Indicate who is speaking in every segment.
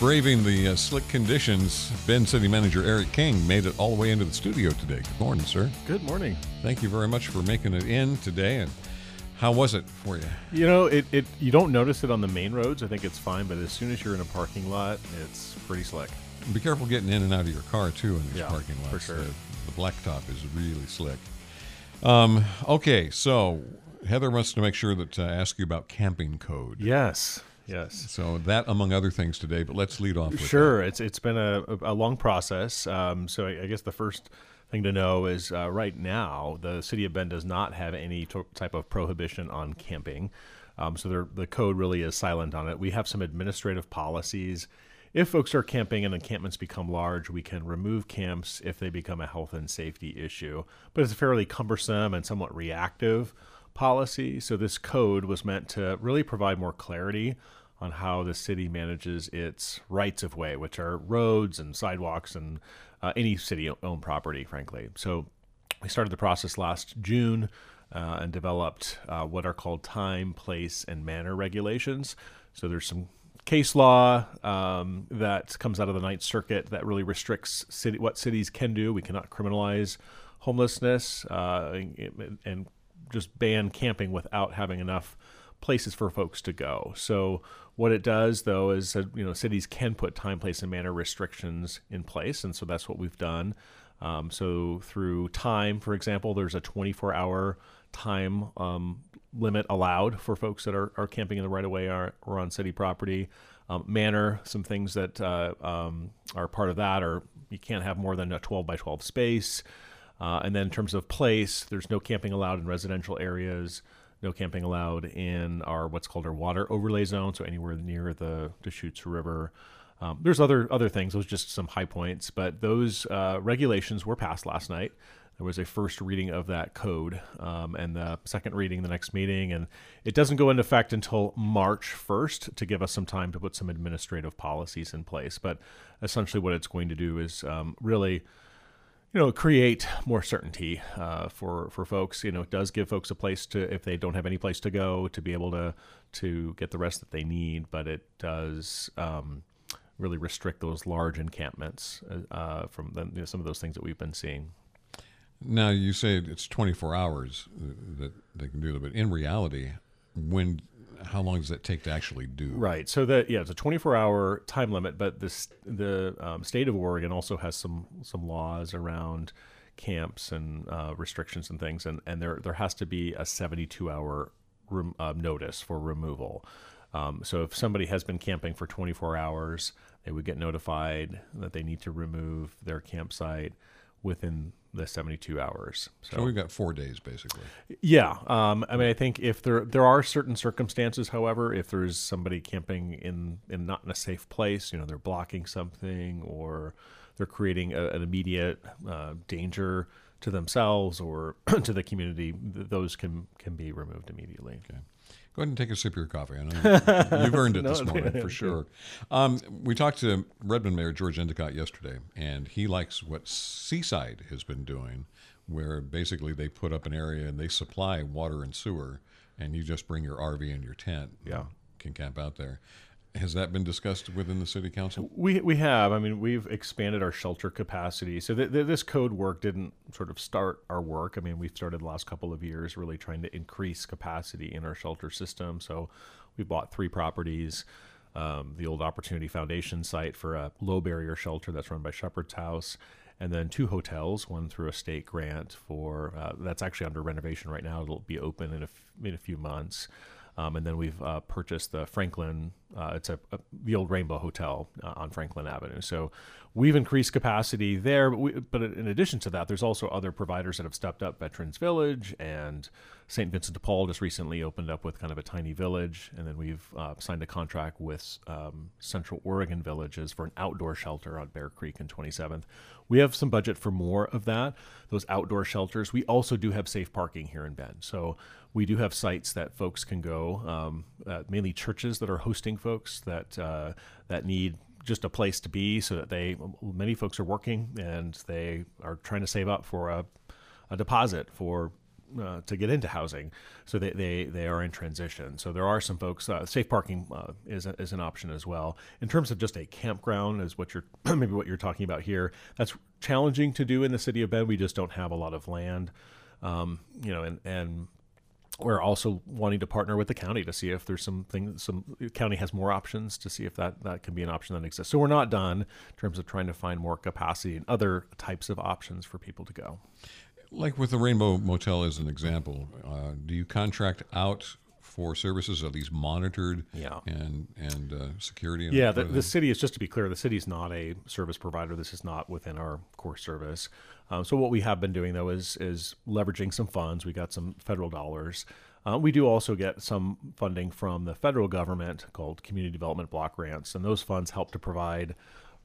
Speaker 1: Braving the uh, slick conditions, Bend City Manager Eric King made it all the way into the studio today. Good morning, sir.
Speaker 2: Good morning.
Speaker 1: Thank you very much for making it in today. And how was it for you?
Speaker 2: You know, it, it you don't notice it on the main roads. I think it's fine, but as soon as you're in a parking lot, it's pretty slick.
Speaker 1: Be careful getting in and out of your car too in these
Speaker 2: Yeah,
Speaker 1: parking lots.
Speaker 2: for sure.
Speaker 1: The, the blacktop is really slick. Um, okay, so Heather wants to make sure that uh, ask you about camping code.
Speaker 2: Yes. Yes.
Speaker 1: So that, among other things, today. But let's lead off with
Speaker 2: Sure. It's it's been a, a long process. Um, so I, I guess the first thing to know is uh, right now the city of Bend does not have any to- type of prohibition on camping. Um, so there- the code really is silent on it. We have some administrative policies. If folks are camping and encampments become large, we can remove camps if they become a health and safety issue. But it's a fairly cumbersome and somewhat reactive policy. So this code was meant to really provide more clarity on how the city manages its rights of way, which are roads and sidewalks and uh, any city owned property, frankly. So we started the process last June uh, and developed uh, what are called time, place, and manner regulations. So there's some case law um, that comes out of the Ninth Circuit that really restricts city what cities can do. We cannot criminalize homelessness uh, and, and just ban camping without having enough places for folks to go. So what it does though is that, you know cities can put time, place, and manner restrictions in place, and so that's what we've done. Um, so through time, for example, there's a 24-hour time um, limit allowed for folks that are, are camping in the right of way or, on city property. Um, manner, some things that uh, um, are part of that are you can't have more than a 12 by 12 space. Uh, and then in terms of place, there's no camping allowed in residential areas, no camping allowed in our what's called our water overlay zone, so anywhere near the Deschutes River. Um, there's other other things. Those just some high points, but those uh, regulations were passed last night. There was a first reading of that code, um, and the second reading the next meeting, and it doesn't go into effect until March 1st to give us some time to put some administrative policies in place. But essentially, what it's going to do is um, really you know, create more certainty uh, for for folks. You know, it does give folks a place to, if they don't have any place to go, to be able to to get the rest that they need. But it does um, really restrict those large encampments uh, from the, you know, some of those things that we've been seeing.
Speaker 1: Now you say it's 24 hours that they can do it, but in reality, when how long does that take to actually do?
Speaker 2: Right. So that yeah, it's a 24-hour time limit, but this the um, state of Oregon also has some some laws around camps and uh, restrictions and things, and and there there has to be a 72-hour rem, uh, notice for removal. Um, so if somebody has been camping for 24 hours, they would get notified that they need to remove their campsite within the 72 hours.
Speaker 1: So we've got four days basically.
Speaker 2: Yeah, um, I mean, I think if there there are certain circumstances, however, if there's somebody camping in in not in a safe place, you know, they're blocking something or they're creating a, an immediate uh, danger to themselves or to the community, th- those can can be removed immediately.
Speaker 1: Okay. Go ahead and take a sip of your coffee. I know you've earned it this morning for sure. Um, we talked to Redmond Mayor George Endicott yesterday, and he likes what Seaside has been doing, where basically they put up an area and they supply water and sewer, and you just bring your RV and your tent.
Speaker 2: Yeah.
Speaker 1: Can camp out there. Has that been discussed within the city council?
Speaker 2: We we have. I mean, we've expanded our shelter capacity. So th- th- this code work didn't sort of start our work. I mean, we've started the last couple of years really trying to increase capacity in our shelter system. So we bought three properties. Um, the old Opportunity Foundation site for a low barrier shelter that's run by Shepherd's House, and then two hotels, one through a state grant for uh, that's actually under renovation right now. It'll be open in a, f- in a few months. Um, and then we've uh, purchased the Franklin. Uh, it's a, a, the old Rainbow Hotel uh, on Franklin Avenue. So we've increased capacity there. But, we, but in addition to that, there's also other providers that have stepped up. Veterans Village and St. Vincent de Paul just recently opened up with kind of a tiny village, and then we've uh, signed a contract with um, Central Oregon Villages for an outdoor shelter on Bear Creek and 27th. We have some budget for more of that. Those outdoor shelters. We also do have safe parking here in Bend, so we do have sites that folks can go, um, uh, mainly churches that are hosting folks that uh, that need just a place to be, so that they many folks are working and they are trying to save up for a, a deposit for uh, to get into housing. So they, they, they are in transition. So there are some folks. Uh, safe parking uh, is, a, is an option as well. In terms of just a campground, is what you're maybe what you're talking about here. That's challenging to do in the city of Bend. We just don't have a lot of land. Um, you know, and and we're also wanting to partner with the county to see if there's some things some county has more options to see if that that can be an option that exists. So we're not done in terms of trying to find more capacity and other types of options for people to go.
Speaker 1: Like with the rainbow motel as an example uh, do you contract out for services? Are these monitored
Speaker 2: yeah.
Speaker 1: and and uh, security and
Speaker 2: yeah the, the city is just to be clear the city is not a service provider. This is not within our core service um, so what we have been doing though is is leveraging some funds. We got some federal dollars. Uh, we do also get some funding from the federal government called Community Development Block Grants, and those funds help to provide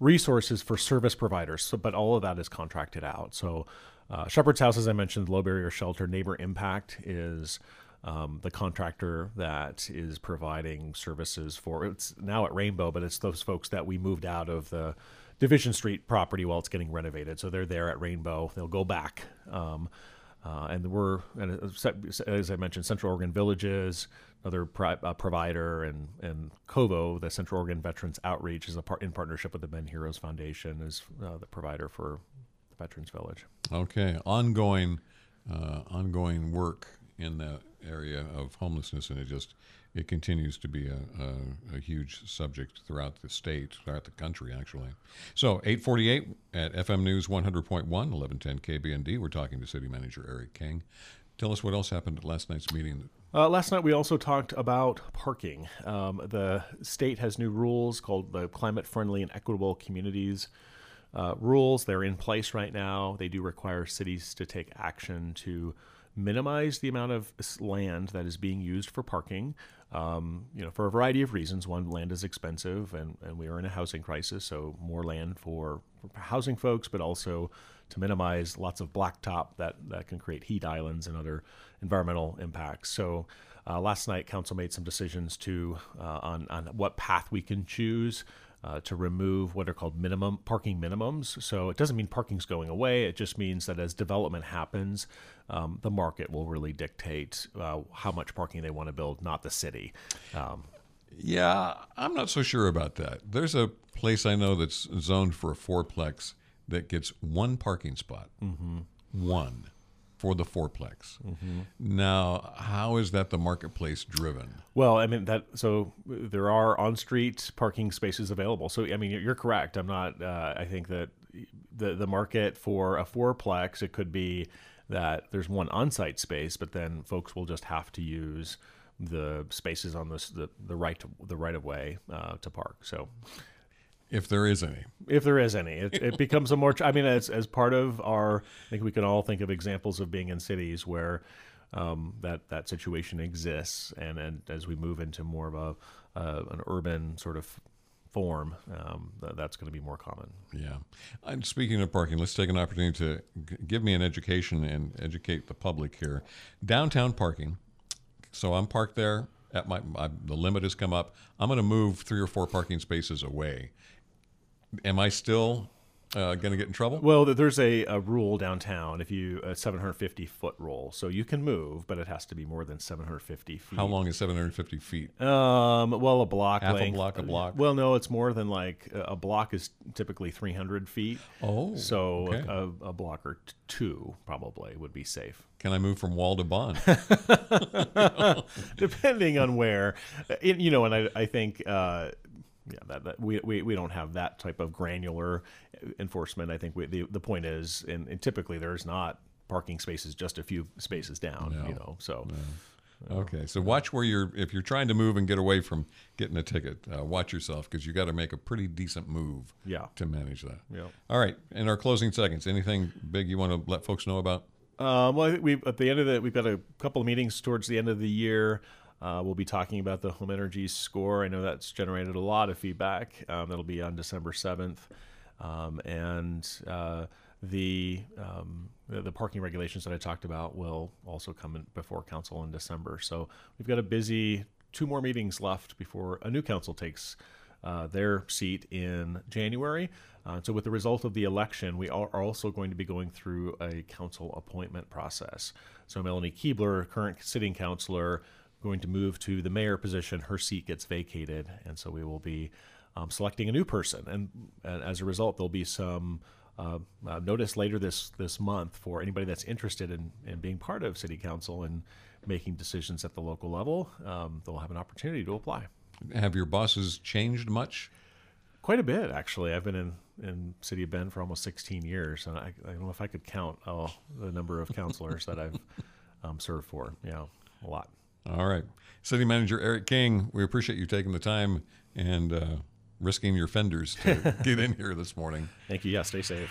Speaker 2: resources for service providers. So, but all of that is contracted out. So, uh, Shepherd's House, as I mentioned, low barrier shelter. Neighbor Impact is um, the contractor that is providing services for. It's now at Rainbow, but it's those folks that we moved out of the Division Street property while it's getting renovated. So they're there at Rainbow. They'll go back. Um, uh, and we're, and as I mentioned, Central Oregon Villages, another pri- uh, provider, and and COVO, the Central Oregon Veterans Outreach, is a part in partnership with the Bend Heroes Foundation, is uh, the provider for the Veterans Village.
Speaker 1: Okay, ongoing, uh, ongoing work in that area of homelessness, and it just it continues to be a, a, a, huge subject throughout the state, throughout the country, actually. So, 848 at FM News 100.1, 1110 KBND. We're talking to City Manager Eric King. Tell us what else happened at last night's meeting.
Speaker 2: Uh, last night we also talked about parking. Um, the state has new rules called the Climate Friendly and Equitable Communities uh, rules. They're in place right now. They do require cities to take action to minimize the amount of land that is being used for parking. Um, you know, for a variety of reasons. One, land is expensive, and, and we are in a housing crisis, so more land for, for housing folks, but also to minimize lots of blacktop that, that can create heat islands and other environmental impacts. So uh, last night, council made some decisions to uh, on on what path we can choose uh, to remove what are called minimum parking minimums. So it doesn't mean parking's going away. It just means that as development happens, um, the market will really dictate uh, how much parking they want to build, not the city. Um,
Speaker 1: yeah, I'm not so sure about that. There's a place I know that's zoned for a fourplex that gets one parking spot.
Speaker 2: Mm-hmm.
Speaker 1: One for the fourplex. Mm-hmm. Now, how is that the marketplace driven?
Speaker 2: Well, I mean that. So there are on-street parking spaces available. So I mean, you're correct. I'm not. Uh, I think that the the market for a fourplex it could be that there's one on-site space, but then folks will just have to use the spaces on this the the right to, the right of way uh, to park. So
Speaker 1: if there is any.
Speaker 2: If there is any, it, it becomes a more. I mean, as as part of our, I think we can all think of examples of being in cities where um, that that situation exists, and and as we move into more of a uh, an urban sort of form, um, th- that's going to be more common.
Speaker 1: Yeah. And speaking of parking, let's take an opportunity to g- give me an education and educate the public here. Downtown parking. So I'm parked there. At my, my the limit has come up. I'm going to move three or four parking spaces away am I still uh, going to get in trouble?
Speaker 2: Well, there's a, a rule downtown. If you a 750 foot rule, so you can move, but it has to be more than 750 feet.
Speaker 1: How long is 750 feet?
Speaker 2: Um, well, a block
Speaker 1: half
Speaker 2: length.
Speaker 1: a block, a block.
Speaker 2: Well, no, it's more than like a block is typically 300 feet.
Speaker 1: Oh,
Speaker 2: so
Speaker 1: okay.
Speaker 2: a, a block or two probably would be safe.
Speaker 1: Can I move from wall to bond?
Speaker 2: Depending on where, you know, and I, I think. Uh, yeah, that, that we, we, we don't have that type of granular enforcement. I think we, the the point is, and, and typically there's not parking spaces just a few spaces down.
Speaker 1: No.
Speaker 2: You know, so.
Speaker 1: No. Okay, so watch where you're if you're trying to move and get away from getting a ticket. Uh, watch yourself because you got to make a pretty decent move.
Speaker 2: Yeah.
Speaker 1: To manage that.
Speaker 2: Yeah.
Speaker 1: All right. In our closing seconds, anything big you want to let folks know about?
Speaker 2: Um, well, we at the end of the we've got a couple of meetings towards the end of the year. Uh, we'll be talking about the home energy score. I know that's generated a lot of feedback. Um, that'll be on December 7th. Um, and uh, the, um, the, parking regulations that I talked about will also come before council in December. So we've got a busy two more meetings left before a new council takes uh, their seat in January. Uh, so, with the result of the election, we are also going to be going through a council appointment process. So, Melanie Kebler, current sitting councilor, going to move to the mayor position. Her seat gets vacated, and so we will be um, selecting a new person. And, and, as a result, there'll be some uh, uh, notice later this this month for anybody that's interested in, in being part of city council and making decisions at the local level. Um, they'll have an opportunity to apply.
Speaker 1: Have your bosses changed much?
Speaker 2: Quite a bit, actually. I've been in, in City of Bend for almost 16 years, and I, I don't know if I could count oh, the number of councilors that I've um, served for. Yeah, a lot.
Speaker 1: All right. City Manager Eric King, we appreciate you taking the time and uh, risking your fenders to get in here this morning.
Speaker 2: Thank you. Yeah, stay safe.